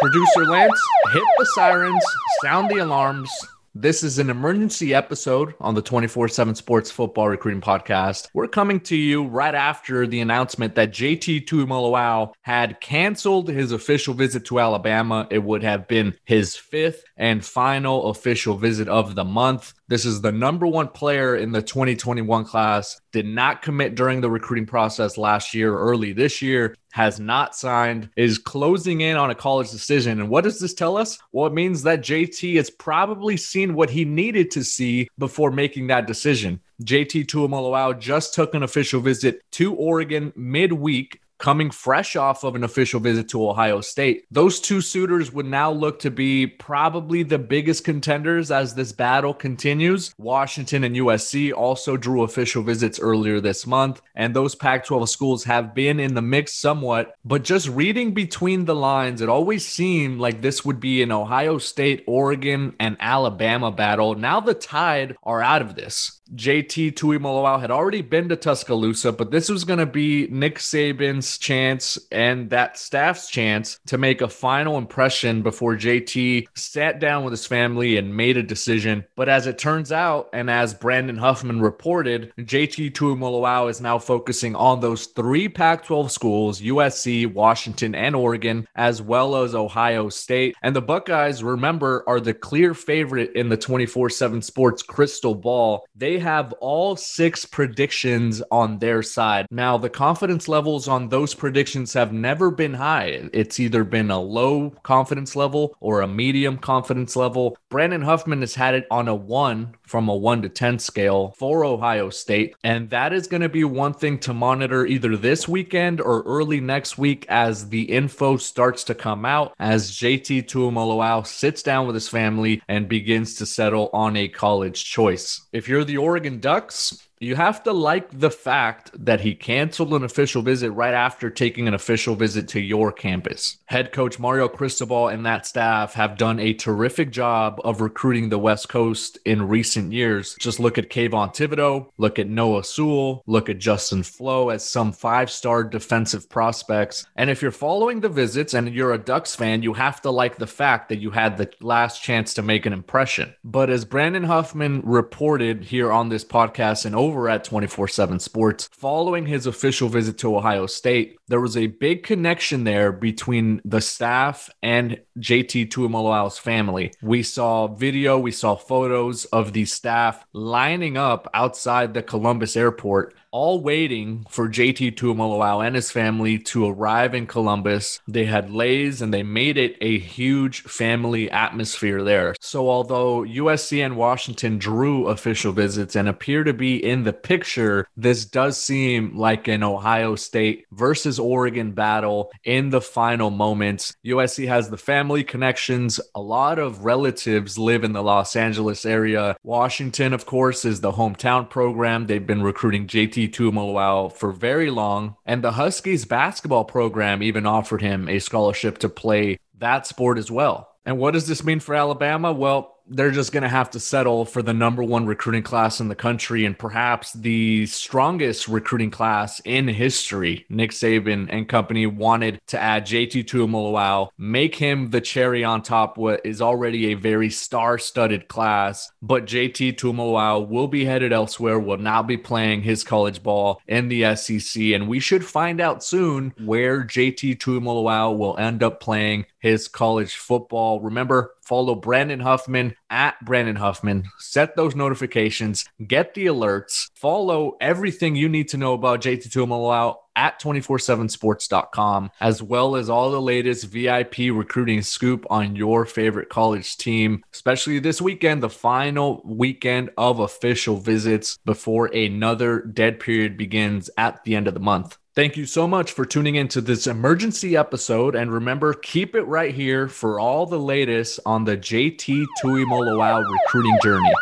Producer Lance, hit the sirens, sound the alarms. This is an emergency episode on the 24 7 Sports Football Recruiting Podcast. We're coming to you right after the announcement that JT Tuimoloau had canceled his official visit to Alabama. It would have been his fifth and final official visit of the month. This is the number one player in the 2021 class. Did not commit during the recruiting process last year, early this year, has not signed, is closing in on a college decision. And what does this tell us? Well, it means that JT has probably seen what he needed to see before making that decision. JT Tuimoloau just took an official visit to Oregon midweek coming fresh off of an official visit to Ohio State. Those two suitors would now look to be probably the biggest contenders as this battle continues. Washington and USC also drew official visits earlier this month, and those Pac 12 schools have been in the mix somewhat. But just reading between the lines, it always seemed like this would be an Ohio State, Oregon, and Alabama battle. Now the Tide are out of this. JT Tuimoloau had already been to Tuscaloosa, but this was going to be Nick Saban's chance and that staff's chance to make a final impression before JT sat down with his family and made a decision. But as it turns out, and as Brandon Huffman reported, JT Tuimoloau is now focusing on those three Pac 12 schools USC, Washington, and Oregon, as well as Ohio State. And the Buckeyes, remember, are the clear favorite in the 24 7 sports crystal ball. They have all six predictions on their side. Now, the confidence levels on those predictions have never been high. It's either been a low confidence level or a medium confidence level. Brandon Huffman has had it on a one from a one to 10 scale for Ohio State. And that is going to be one thing to monitor either this weekend or early next week as the info starts to come out, as JT Tuimoloau sits down with his family and begins to settle on a college choice. If you're the Oregon Ducks, you have to like the fact that he canceled an official visit right after taking an official visit to your campus. Head coach Mario Cristobal and that staff have done a terrific job of recruiting the West Coast in recent years. Just look at Kayvon Thibodeaux, look at Noah Sewell, look at Justin Flowe as some five star defensive prospects. And if you're following the visits and you're a Ducks fan, you have to like the fact that you had the last chance to make an impression. But as Brandon Huffman reported here on this podcast and over at 24 7 Sports, following his official visit to Ohio State, there was a big connection there between the staff and JT Tuimoloau's family. We saw video, we saw photos of the staff lining up outside the Columbus airport all waiting for JT Tuimoloau and his family to arrive in Columbus. They had leis and they made it a huge family atmosphere there. So although USC and Washington drew official visits and appear to be in the picture, this does seem like an Ohio State versus Oregon battle in the final moments. USC has the family connections. A lot of relatives live in the Los Angeles area. Washington, of course, is the hometown program. They've been recruiting JT Tuimoloau for very long, and the Huskies basketball program even offered him a scholarship to play that sport as well. And what does this mean for Alabama? Well, they're just going to have to settle for the number one recruiting class in the country and perhaps the strongest recruiting class in history. Nick Saban and company wanted to add JT Tuimoloau, make him the cherry on top what is already a very star-studded class. But JT Tuimoloau will be headed elsewhere, will now be playing his college ball in the SEC, and we should find out soon where JT Tuimoloau will end up playing his college football. Remember, follow Brandon Huffman at Brandon Huffman. Set those notifications, get the alerts, follow everything you need to know about JT Tuimoloau oh at 247sports.com, as well as all the latest VIP recruiting scoop on your favorite college team, especially this weekend, the final weekend of official visits before another dead period begins at the end of the month. Thank you so much for tuning into this emergency episode. And remember, keep it right here for all the latest on the JT Tuimoloau recruiting journey.